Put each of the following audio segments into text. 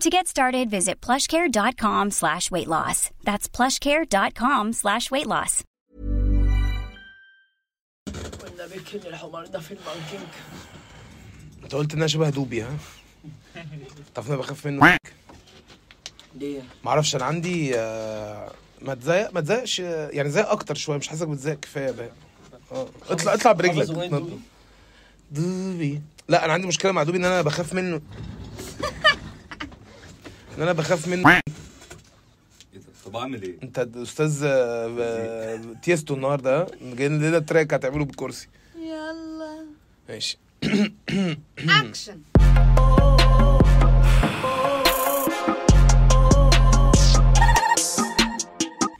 To get started, visit plushcare.com slash weight loss. That's plushcare.com slash weight loss. كنا بيركن الحمار ده في الماركينج انت قلت انها شبه دوبي ها تعرف أنا بخاف منه ليه؟ معرفش أنا عندي آه، ما تزيق ما تزيقش آه، يعني زيق أكتر شوية مش حاسسك بتزيق كفاية بقى آه اطلع اطلع برجلك حافظ أغنية دوبي؟ دوبي لا أنا عندي مشكلة مع دوبي إن أنا بخاف منه إن أنا بخاف منه. طب أعمل إيه؟ أنت أستاذ آه، آه، تيستو النهارده ها؟ جايين لنا تراك هتعمله بالكرسي يلا. ماشي. اكشن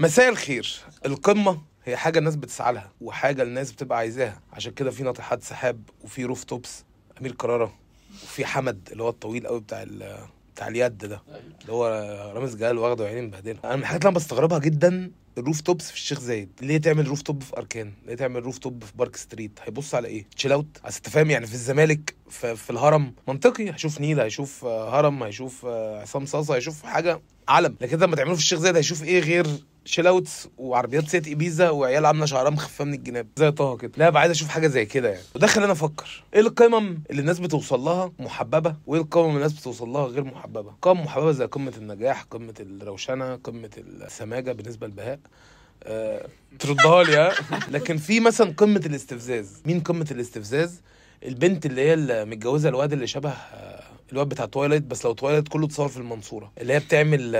مساء الخير. القمة هي حاجة الناس بتسعى لها وحاجة الناس بتبقى عايزاها. عشان كده في ناطحات سحاب وفي rooftops أمير كرارة وفي حمد اللي هو الطويل قوي بتاع ال- بتاع اليد ده اللي هو رامز جلال واخده عينين مبهدله أنا من الحاجات اللي أنا بستغربها جدا ال rooftops في الشيخ زايد. ليه تعمل rooftop في أركان؟ ليه تعمل rooftop في Park Street هيبص على إيه؟ Chillout أصل أنت فاهم يعني في الزمالك في, في الهرم منطقي. هيشوف نيل هيشوف آه، هرم هيشوف آه، عصام صاصه هيشوف حاجة علم لكن لما تعمله في الشيخ زايد هيشوف إيه غير Chillouts وعربيات Seat Ibiza وعيال عاملة شعرها مخفية من الجناب. زي طه كده. لا بقى عايز أشوف حاجة زي كده يعني. وده خلاني أفكر. إيه القمم اللي الناس بتوصل لها محببة؟ وإيه القمم اللي الناس بتوصل لها غير محببة؟ قمم محببة زي قمة النجاح قمة الروشنة قمة السماجة بالنسبة لبهاء آه، تردها لي لكن في مثلا قمة الاستفزاز. مين قمة الاستفزاز؟ البنت اللي هي متجوزة الواد اللي شبه آه، الواد بتاع Twilight بس لو Twilight كله اتصور في المنصورة اللي هي بتعمل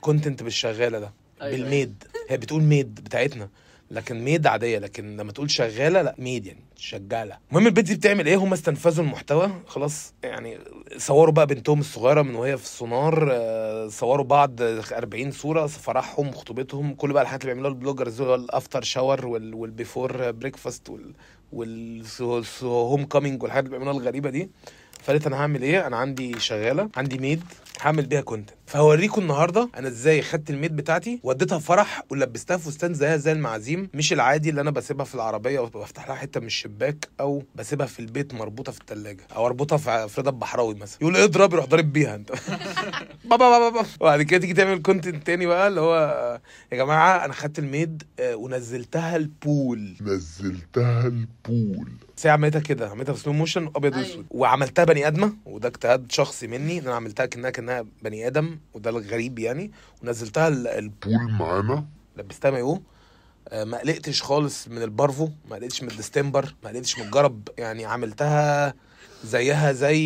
content بالشغالة ده أيوة. بال maid. هي بتقول maid بتاعتنا لكن maid عادية لكن لما تقول شغالة لا maid يعني شغالة. المهم البنت دي بتعمل إيه؟ هم استنفذوا المحتوى خلاص يعني صوروا بقى بنتهم الصغيرة من وهي في السونار آه، صوروا بعض 40 صورة فرحهم خطوبتهم كل بقى الحاجات اللي بيعملوها ال bloggers ال after shower وال- وال before breakfast وال وال homecoming والحاجات اللي بيعملوها الغريبة دي. فقالت أنا هعمل إيه؟ أنا عندي شغالة عندي maid هعمل بيها content فهوريكم النهارده أنا إزاي خدت ال maid بتاعتي وديتها فرح ولبستها فستان زيها زي المعازيم. مش العادي اللي أنا بسيبها في العربية وبفتح لها حتة من الشباك أو بسيبها في البيت مربوطة في الثلاجه أو اربطها في رضا البحراوي مثلا. يقول اضرب يروح ضارب بيها انت. بابا بابا بابا. وبعد كده تيجي تعمل content تاني بقى اللي هو يا جماعة أنا خدت ال maid آه، ونزلتها ال pool. نزلتها ال pool. بس هي عملتها كده عملتها في slow motion أبيض أيوة. واسود وعملتها بني آدمة وده اجتهاد شخصي مني إن أنا عملتها كأنها كأنها بني آدم. وده الغريب يعني. ونزلتها ال- ال- pool معانا. لبستها مايو آه، ما قلقتش خالص من ال parvo ما قلقتش من ال distemper ما قلقتش من الجرب. يعني عملتها زيها زي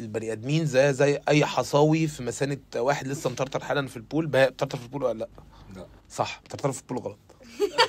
البني آدمين زيها زي أي حصاوي في مسانة واحد لسه مطرطر حالا في ال pool. بقى بتطرطر في ال pool ولا لأ؟ لا. صح بتطرطر في ال pool غلط.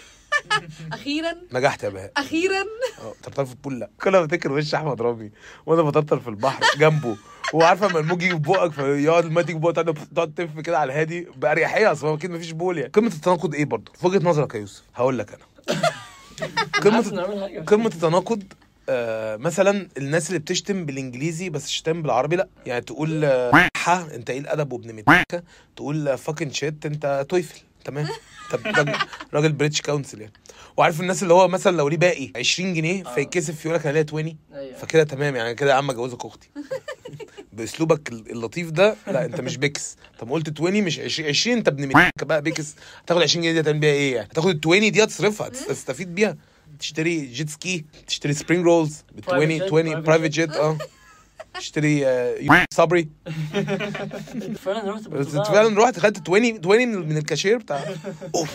أخيرا. نجحت يا بهاء. أخيرا. آه طرطر في ال pool؟ لا. كل ما افتكر وش أحمد رامي وأنا بطرطر في البحر جنبه. وعارفة لما الموج يجي في بقك فيقعد الماء تيجي في بقك تقعد تلف كده على الهادي. باريحيه اصل هو أكيد مفيش بول يعني. قمة التناقض إيه برضه؟ في وجهة نظرك يا يوسف هقول لك أنا. قمة. قمة التناقض آه مثلا الناس اللي بتشتم بالإنجليزي بس تشتم بالعربي لا. يعني تقول آه، ح أنت إيه الادب وابن متكة. تقول fucking shit أنت تويفل. تمام. طب راجل, راجل British Council يعني. وعارف الناس اللي هو مثلا لو ليه باقي 20 جنيه فيتكسف يقول لك أنا ليا 20 أيوه. فكده تمام يعني كده يا عم أجوزك أختي. بأسلوبك اللطيف ده لا أنت مش بيكس طب قلت 20 مش 20 20 انت ابن بقى بيكس هتاخد 20 جنيه دي هتعمل بيها إيه يعني؟ هتاخد ال 20 دي هتصرفها هتستفيد بيها. تشتري جيت سكي تشتري سبرينج رولز ب 20 Private jet, 20 private برايفت جيت آه. تشتري آه، صبري. فعلا رحت. فعلا رحت خدت 20 20 من من الكاشير بتاع. أوف.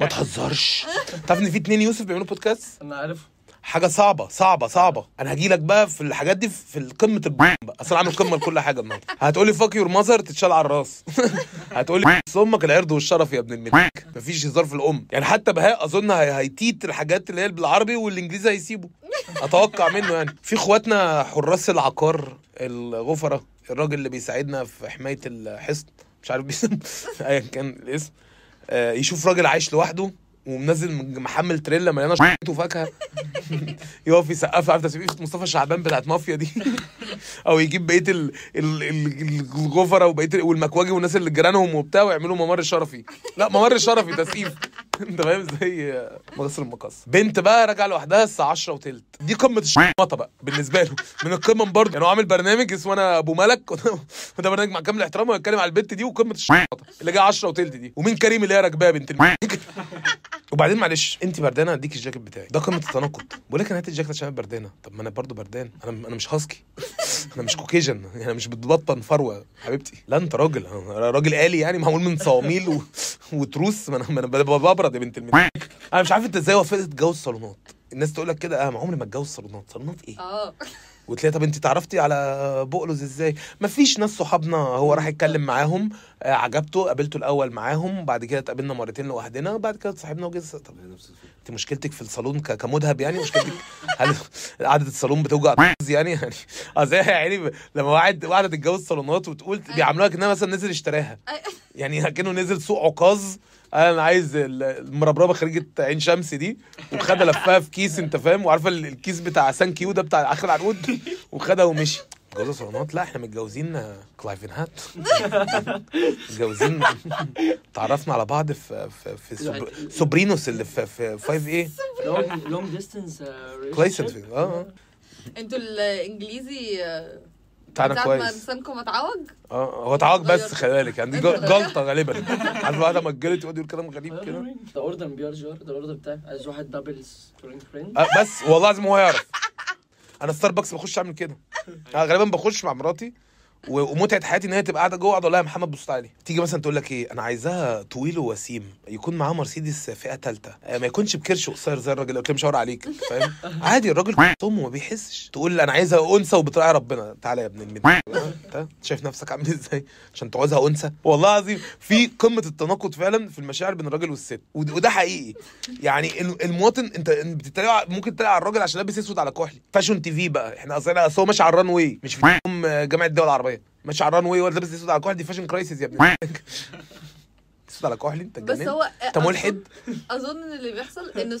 ما تهزرش. تعرف إن في اتنين يوسف بيعملوا بودكاست أنا عارف. حاجة صعبة صعبة صعبة. أنا هجي لك بقى في الحاجات دي في قمة الب بقى اصل عامل قمة لكل حاجة النهارده. هتقولي فاك يور ماذر تتشال على الراس. هتقولي أمك العرض والشرف يا ابن الملك. مفيش هزار في الأم. يعني حتى بهاء أظن هي- هيتيت الحاجات اللي هي بالعربي والإنجليزي هيسيبه. أتوقع منه يعني. في إخواتنا حراس العقار الغفرة الراجل اللي بيساعدنا في حماية الحصن مش عارف بيسمى ايا كان الاسم آه، يشوف راجل عايش لوحده ومنزل محمل تريلا مليانة شطه وفاكهه يقف يسقف عارف تسقيفه مصطفى شعبان بتاعت مافيا دي؟ أو يجيب بقية ال- ال- ال- الغفرة وبقية ال- والمكواجي والناس اللي جيرانهم وبتاع ويعملوا ممر شرفي. لا ممر شرفي تسقيف انت فاهم زي مصر المقص. بنت بقى راجعة لوحدها الساعة 10 وتلت. دي قمة الشمطه بقى بالنسبة له. من القمم برضه. يعني هو عامل برنامج اسمه أنا أبو ملك. وده برنامج مع كامل احترامه ويتكلم على البنت دي وقمة الشمطه اللي جاية 10 وتلت دي. ومين كريم اللي هي راكباه بنت وبعدين معلش انت بردانة هديك الجاكيت بتاعي. ده قمة التناقض. بقول لك أنا هات الجاكيت عشان أنا بردانة. طب ما أنا برضه بردان. أنا أنا مش هاسكي. أنا مش Caucasian. يعني مش بتبطن فروة. حبيبتي. لا أنت راجل. أنا راجل آلي يعني معمول من صواميل و... وتروس. ما أنا ما أنا ببرد يا بنت الملك. أنا مش عارف أنت إزاي وافقت تتجوز صالونات. الناس تقول لك كده آه ما عمري ما أتجوز صالونات. صالونات إيه؟ آه. وتلاقي طب انت تعرفتي على بقلز إزاي؟ مفيش ناس صحابنا هو راح يتكلم معاهم آه عجبته قابلته الأول معاهم بعد كده اتقابلنا مرتين لوحدنا وبعد كده صاحبنا وجه طب انت مشكلتك في الصالون ك- كمذهب يعني؟ مشكلتك هل قعدة الصالون بتوجع يعني؟ يعني إزاي يعني لما واحد واحدة تتجوز صالونات وتقول بيعاملوها كأنها مثلا نزل اشتراها. يعني كأنه نزل سوق عكاظ أنا عايز ال- المربربه خريجه عين شمس دي وخدها لفها في كيس انت فاهم؟ وعارفه ال- الكيس بتاع سان كيو ده بتاع اخر العنقود؟ وخدها ومشي. جوازة صالونات؟ لا إحنا متجوزين كلايفن هات. متجوزين. تعرفنا على بعض في في, في سوب... سوبرينوس اللي في في 5 إيه لونج ديستنس آه. أنتوا الانجليزي آه، بتاعنا ساعة ما كويس. لسانكم اتعوج؟ آه هو اتعوج بس. خلي بالك. يعني دي. جلطة غالبا. عارف واحدة مجلت يقعد يقول كلام غريب كده؟ ده اوردر بي ار جي ار ده الاوردر بتاعي عايز واحد دبلز فريند فريند بس والله لازم هو يعرف. أنا ستاربكس بخش أعمل كده. أنا غالبا بخش مع مراتي. ومتعة حياتي إن هي تبقى قاعدة جوه أقعد أقول لها يا محمد بص تعالي. تيجي مثلا تقول لك إيه أنا عايزاها طويل ووسيم يكون معاه مرسيدس فئة ثالثه ما يكونش بكرش قصير زي الراجل اللي قلت له مش هقول عليك فاهم؟ عادي الراجل طمه ما بيحسش. تقول أنا عايزها أنثى وبتراعي ربنا. تعالى يا ابن المد انت شايف نفسك عامل إزاي؟ عشان تعوزها أنثى. والله العظيم في قمة التناقض فعلا في المشاعر بين الراجل والست. ود- وده حقيقي. يعني ال- المواطن انت بتتريق ممكن تتريق على الراجل عشان لابس أسود على كحلي Fashion TV بقى. إحنا أصل هو ماشي على ال runway مش في جامعة الدول العربية. ماشي على ال runway ولا لابس أسود على كحلي دي fashion crisis يا ابني. أسود على كحلي أنت بس هو انت ملحد أظن إن اللي بيحصل انه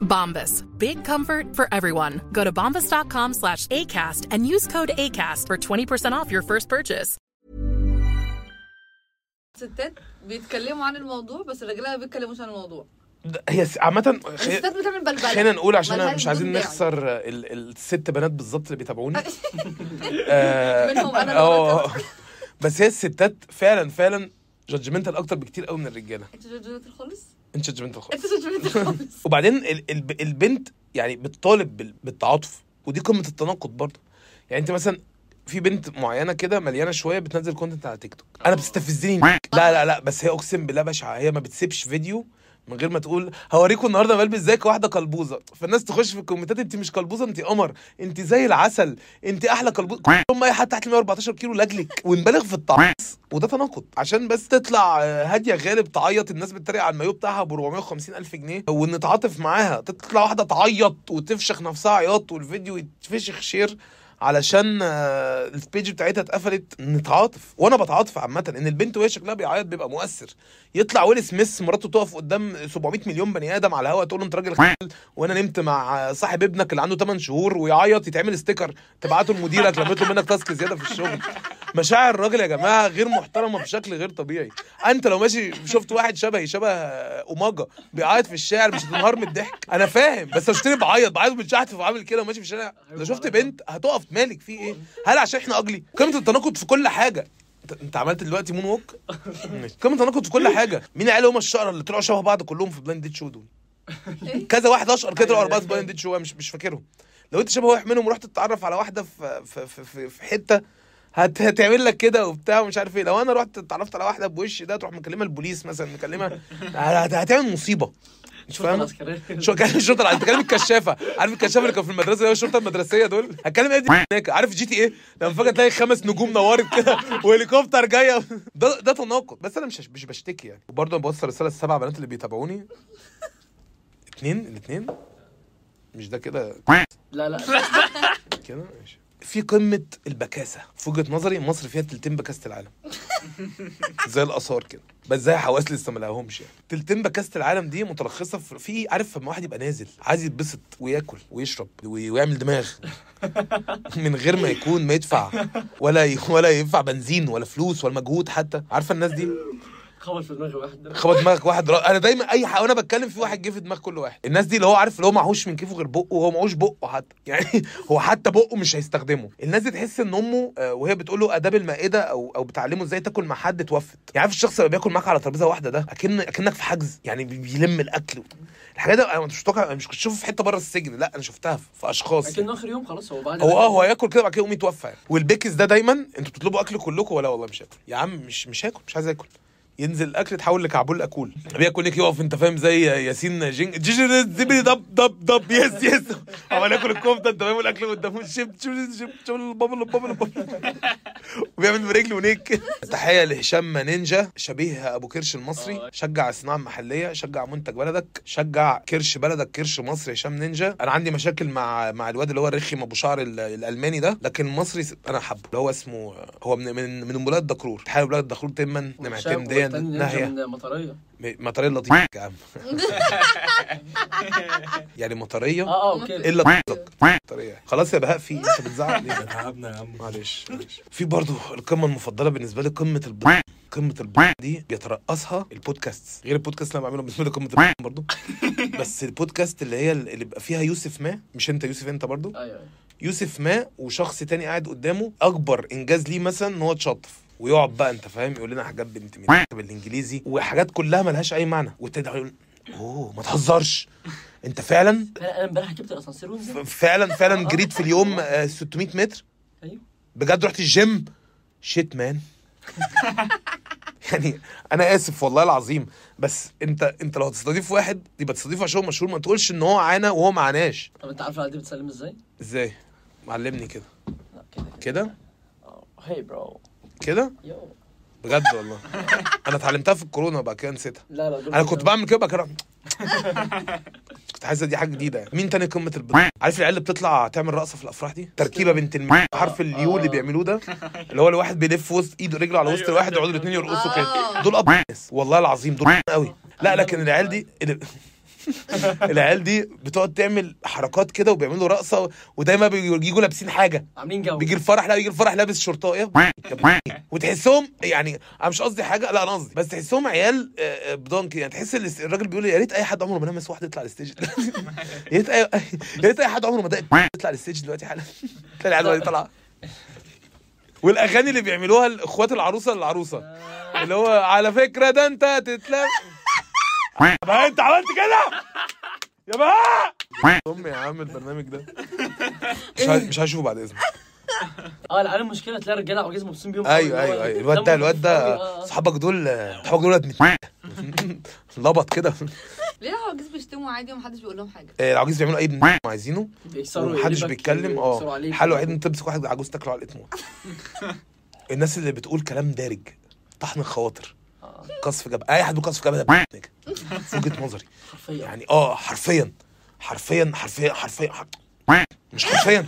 Bombas. Big comfort for everyone. Go to bombas.com slash ACAST and use code ACAST for 20% off your first purchase. ستات بيتكلموا عن الموضوع بس الرجالة ما بيتكلموش عن الموضوع هي س- عامة الستات بتعمل خلينا نقول عشان مش عايزين. نخسر ال- الست بنات بالظبط اللي بيتابعوني آه، منهم اللي آه بكره. بس هي الستات فعلا فعلا judgmental أكتر بكتير قوي من الرجالة أنت judgmental خالص انت judgmental خالص. انت judgmental خالص. وبعدين ال- ال- البنت يعني بتطالب بال- بالتعاطف ودي قمة التناقض برضه. يعني انت مثلا في بنت معينة كده مليانة شوية بتنزل content على تيك توك أنا بتستفزني. لا لا لا بس هي أقسم بالله بشعة. هي ما بتسيبش فيديو من غير ما تقول هوريكم النهارده بلبس إزاي كواحدة قلبوزه. فالناس تخش في الكومنتات انت مش قلبوزه انت قمر انت زي العسل انت أحلى قلبوزه. كلهم اي حد تحت 114 كيلو لاجلك ونبالغ في التعاطف وده تناقض. عشان بس تطلع آه، هاديه غالب تعيط الناس بتتريق على المايو بتاعها ب 450 ألف جنيه. ونتعاطف معاها تطلع واحدة تعيط وتفشخ نفسها عياط والفيديو يتفشخ share. علشان آه، ال page بتاعتها اتقفلت نتعاطف. وأنا بتعاطف عامة إن البنت وهي شكلها بيعيط بيبقى مؤثر. يطلع ويل سميث مراته تقف قدام 700 مليون بني آدم على الهواء تقول له أنت راجل خ- وأنا نمت مع صاحب ابنك اللي عنده 8 شهور ويعيط يتعمل sticker تبعته لمديرك لما يطلب منك task زيادة في الشغل. مشاعر الراجل يا جماعة غير محترمة بشكل غير طبيعي. أنت لو ماشي شفت واحد شبهي شبه اوماجا بيعيط في الشارع مش هتنهار من الضحك. أنا فاهم بس اشتري بعيط بعيط بالشحت وعامل كده وماشي في الشارع. لو شفت بنت هتقف مالك في إيه؟ هل عشان إحنا ugly قمة التناقض في كل حاجة. انت- انت عملت دلوقتي moonwalk. قمة التناقض في كل حاجة. مين العيال هم الشقره اللي طلعوا شبه بعض كلهم في blind date show دول؟ كذا واحد أشقر كده طلعوا اربعه في blind date show مش مش فاكرهم. لو انت شبه واحد منهم ورحت تتعرف على واحدة في في في, في, حتة هت... هتعمل لك كده وبتاع ومش عارف إيه. لو أنا رحت اتعرفت على واحدة بوش ده تروح مكلمة البوليس مثلا مكلمه هت... هتعمل مصيبة. فاهم شو كان الشرطه انت كلام الكشافة. عارف الكشافة اللي كان في المدرسة اللي هو الشرطه المدرسية دول؟ هتكلم إيه دي؟ هناك. عارف جي تي إيه؟ لما فجأة تلاقي خمس نجوم نورت كده وهليكوبتر جاية. ده ده تناقض. بس أنا مش مش بشتكي يعني. وبرضه أنا بوصل رسالة للسبع بنات اللي بيتابعوني. اتنين؟ الاثنين مش ده كده؟ لا لا. كده؟ ماشي. في قمة البكاسة. في وجهة نظري مصر فيها تلتين بكاسة العالم. زي الآثار كده. بس زي حواس لسه ما لقاهمش يعني. تلتين بكاسه العالم دي متلخصه في عارف لما واحد يبقى نازل عايز يتبسط وياكل ويشرب وي- ويعمل دماغ. من غير ما يكون ما يدفع ولا. ولا يدفع بنزين ولا فلوس ولا مجهود حتى. عارفة الناس دي؟ خبط في دماغي واحد. خبط دماغك واحد را... أنا دايما أي حق وأنا بتكلم في واحد جه في دماغ كل واحد. الناس دي اللي هو عارف اللي هو معهوش من كيفه غير بقه وهو معهوش بقه حتى. يعني هو حتى بقه مش هيستخدمه. الناس دي تحس إن أمه آه، وهي بتقول له آداب المائدة أو أو بتعلمه إزاي تاكل مع حد توفت. يعني عارف الشخص اللي بياكل معاك على ترابيزة واحدة ده؟ اكن أكنك في حجز. يعني بي- بيلم الأكل. الحاجات دي أنا مش متوقع مش كنت في حتة بره السجن. لا أنا شفتها في- أشخاص لكن آخر يوم خلاص هو بعد هو آه هو هياكل كده بعد كده يقوم يتوفى يعني. والبيكس ده دايما أنتوا بتطلبوا أكل كلكم ولا والله مش هاكل. يا عم مش مش هاكل مش عايز آكل. ينزل الاكل تحول لكعبول أكول. بياكل لك يقف أنت فاهم زي ياسين جينج جيجي زبي دب دب دب يس يس. عمال ياكل الكفته أنت فاهم الأكل قدامه. شيب شيب شيب البابل البابل وبيعمل برجله ونيك. تحية لهشام نينجا شبيه أبو كرش المصري. شجع الصناعه المحليه شجع منتج بلدك شجع كرش بلدك كرش مصري. هشام نينجا أنا عندي مشاكل مع مع الواد اللي هو الرخم أبو شعر ال- الألماني ده. لكن المصري أنا حبه اللي هو اسمه هو من من من بلاد دكرور. تحية بلاد دكرور تما نمعتم ديا ناهيه من مطرية. مطرية لطيفة يا عم. يعني مطرية؟ آه آه أوكي. إلا مطرية. خلاص يا بهاء في انت بتزعق ليه؟ تعبنا يا عم. معلش معلش. في برضه القمة المفضلة بالنسبة لي قمة الب قمة الب دي بيترأسها البودكاست غير البودكاست اللي أنا بعمله بالنسبة لي قمة الب برضه. بس البودكاست اللي هي اللي بيبقى فيها يوسف ما مش أنت يوسف أنت برضه. أيوه. يوسف ما وشخص تاني قاعد قدامه أكبر إنجاز ليه مثلا إن هو اتشطف. ويقعد بقى أنت فاهم؟ يقول لنا حاجات بنت بالإنجليزي وحاجات كلها ملهاش أي معنى. يقول أوه ما تهزرش. أنت فعلا؟ أنا امبارح جبت الأسانسير ونزلت فعلا فعلا جريت في اليوم آه، 600 متر؟ أيوه. بجد رحت الجيم؟ shit man يعني أنا آسف والله العظيم. بس أنت أنت لو هتستضيف واحد يبقى تستضيفه عشان هو مشهور. ما تقولش إن هو عانى وهو ما عاناش. طب أنت عارف دي بتسلم إزاي؟ إزاي؟ معلمني كده. كده كده. هي bro كده؟ بجد والله. أنا اتعلمتها في الكورونا وبعد كده نسيتها. لا لا دول أنا كنت بعمل كده بقى كده كنت حاسس دي حاجة جديدة. يعني مين تاني قمة البطل عارف العيال اللي بتطلع تعمل رقصة في الأفراح دي؟ تركيبة بنت الم... حرف ال U اللي بيعملوه ده. اللي هو الواحد بيلف وسط إيده رجله على وسط الواحد يقعدوا الاثنين يرقصوا كده. دول ابطال ناس والله العظيم دول قوي لا لكن العيال دي اللي- العيال دي بتقعد تعمل حركات كده وبيعملوا رقصة ودايما بيجوا لابسين حاجة. عاملين جو. بيجي الفرح لا بيجي الفرح لابس شرطايه وتحسهم يعني أنا مش قصدي حاجة لا أنا قصدي. بس تحسهم عيال آه، آه، بدونك يعني تحس ال- الراجل بيقول يا ريت أي حد عمره ما لمس واحد يطلع على ال stage. يا ريت اي يا ريت أي حد عمره ما دق يطلع على ال stage دلوقتي حالا. تلاقي العيال دلوقتي طالعة. والأغاني اللي بيعملوها إخوات العروسة للعروسه اللي هو على فكرة ده أنت تتلم بقى انت عملت كده؟ يا بقى امي يا عم البرنامج ده. مش ه- مش هشوفه بعد إذنك. آه العيال المشكلة تلاقي رجاله عواجيز مبسوطين بيهم أيوه أيوه أيوه. الواد ده الواد ده آه، آه. صحابك دول صحابك دول لبط كده. ليه العواجيز بيشتموا عادي ومحدش بيقول لهم حاجة؟ آه، العواجيز بيعملوا أي بن- عايزينه. ومحدش بيتكلم. آه عليك. الحل الوحيد ان تمسك واحد عجوز تاكله على الاتموت الناس اللي بتقول كلام دارج طحن الخواطر. قصف جبهه أي حد قصف جبهه ده نجم. في وجهه نظري حرفيا. يعني آه حرفيا. حرفيا حرفيا حرفيا حر- مش حرفيا.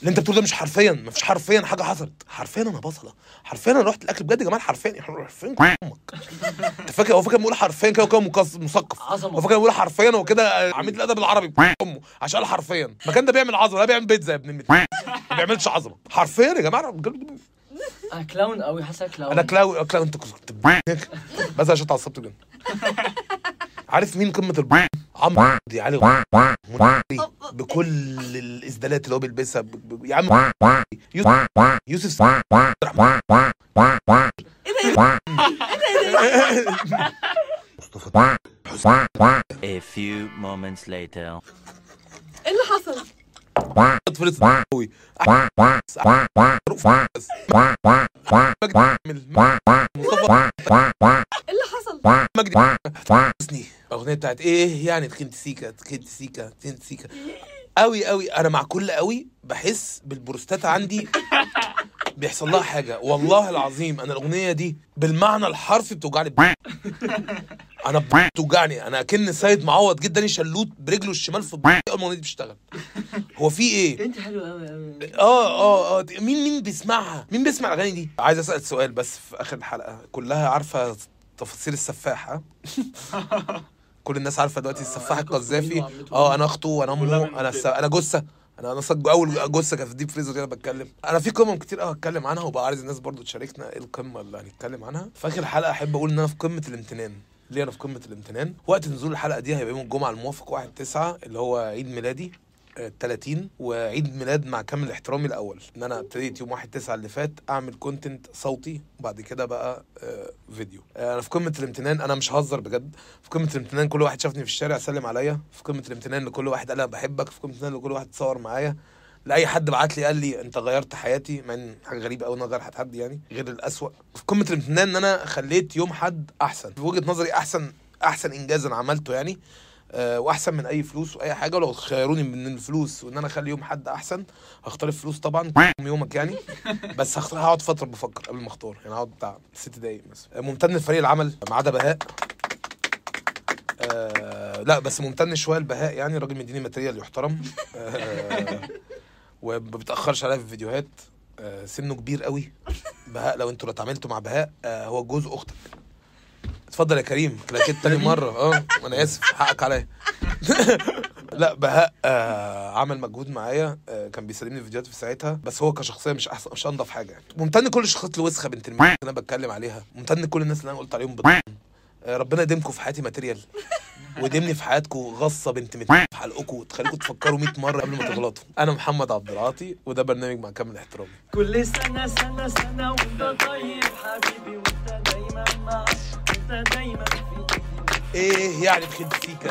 اللي أنت بتقول ده مش حرفيا. ما فيش حرفيا حاجة حصلت. حرفيا أنا بصلة. حرفيا أنا رحت الأكل بجد يا جماعة. حرفيا. حرفيا أمك أنت فاكر هو فاكر بيقول حرفيا كده وكده مقص- مثقف. هو فاكر بيقول حرفيا هو كده عميد الأدب العربي. أمه. عشان قال حرفيا. المكان ده بيعمل عظمة. لا بيعمل بيتزا يا ابن ما بيعملش عظمة. حرفيا يا جماعة. أنا كلاون قوي حاسسك كلاون. أنا كلاو كلاو انت كنت بس عشان اتعصبت جدا. عارف مين قمة الب؟ عمرو دي علي بكل الاسدالات اللي هو بيلبسها ب... ب... يا عم. يوسف يوسف A few moments later. إيه اللي حصل؟ قوي إيه اللي حصل؟ مجدي حسني الاغنيه بتاعت إيه يعني؟ تخنت سيكا تخنت سيكا تخنت سيكا قوي قوي أنا مع كل قوي بحس بالبروستاتا عندي. بيحصل لها حاجة. والله العظيم أنا الأغنية دي بالمعنى الحرفي بتوجعني. أنا بتوجعني. أنا اكن سيد معوض جدا شلوت برجله الشمال في ما الأغنية دي بتشتغل. هو في إيه؟ انت حلو قوي آه آه مين مين بيسمعها؟ مين بيسمع الأغاني دي؟ عايز أسأل سؤال بس في آخر الحلقة. كلها عارفة تفاصيل السفاح ها كل الناس عارفة دلوقتي السفاح القذافي. آه أنا أخته وأنا أمه أنا. أنا جثة. أنا أنا صج... اول جثة كانت في ديب فريزر أنا بتكلم. أنا في قمم كتير قوي هتكلم عنها وبقى عايز الناس برضو تشاركنا إيه القمة اللي هنتكلم عنها. في آخر الحلقة أحب أقول إن أنا في قمة الامتنان. ليه أنا في قمة الامتنان. وقت نزول الحلقة دي هيبقى يوم الجمعة الموافق 1 9 اللي هو عيد ميلادي. 30 وعيد ميلاد مع كامل احترامي الأول. إن أنا ابتديت يوم 1 9 اللي فات أعمل content صوتي وبعد كده بقى آه، فيديو. آه، أنا في قمة الامتنان أنا مش هزر بجد. في قمة الامتنان كل واحد شافني في الشارع سلم عليا. في قمة الامتنان لكل واحد قال أنا بحبك. في قمة الامتنان لكل واحد اتصور معايا. لأي حد بعت لي قال لي أنت غيرت حياتي مع إن حاجة غريبة قوي إن أغير حد يعني غير الأسوأ. في قمة الامتنان إن أنا خليت يوم حد أحسن. في وجهة نظري احسن أحسن إنجاز أنا عملته يعني. آه، واحسن من اي فلوس واي حاجة ولو خيروني من الفلوس وإن أنا أخلي يوم حد أحسن هختار الفلوس طبعا يومك يعني. بس هقعد فترة بفكر قبل ما أختار يعني هقعد بتاع ست دقايق مثلا. آه، ممتن لفريق العمل ما عدا بهاء. آه لا بس ممتن شوية لبهاء يعني راجل مديني material يحترم. آه وما بيتأخرش عليا في الفيديوهات. آه سنه كبير قوي. بهاء لو أنتوا اتعاملتوا مع بهاء آه هو جوز أختك. اتفضل يا كريم لكن تاني مرة. أه وأنا آسف حقك عليا. لا بهاء آه عمل مجهود معايا آه كان بيسلمني فيديوهات في ساعتها. بس هو كشخصية مش أحسن مش أنضف حاجة يعني. ممتن لكل الشخصيات الوسخة بنت اللي أنا بتكلم عليها. ممتن لكل الناس اللي أنا قلت عليهم بط... آه ربنا يديمكم في حياتي ماتيريال. ويديمني في حياتكم غصة بنت مت في حلقكم وتخليكم تفكروا 100 مرة قبل ما تغلطوا. أنا محمد عبد العاطي وده برنامج مع كامل احترامي. كل سنة سنة سنة وأنت طيب حبيبي وأنت دايما معاك وانت دايما إيه يعني دخلت سيكا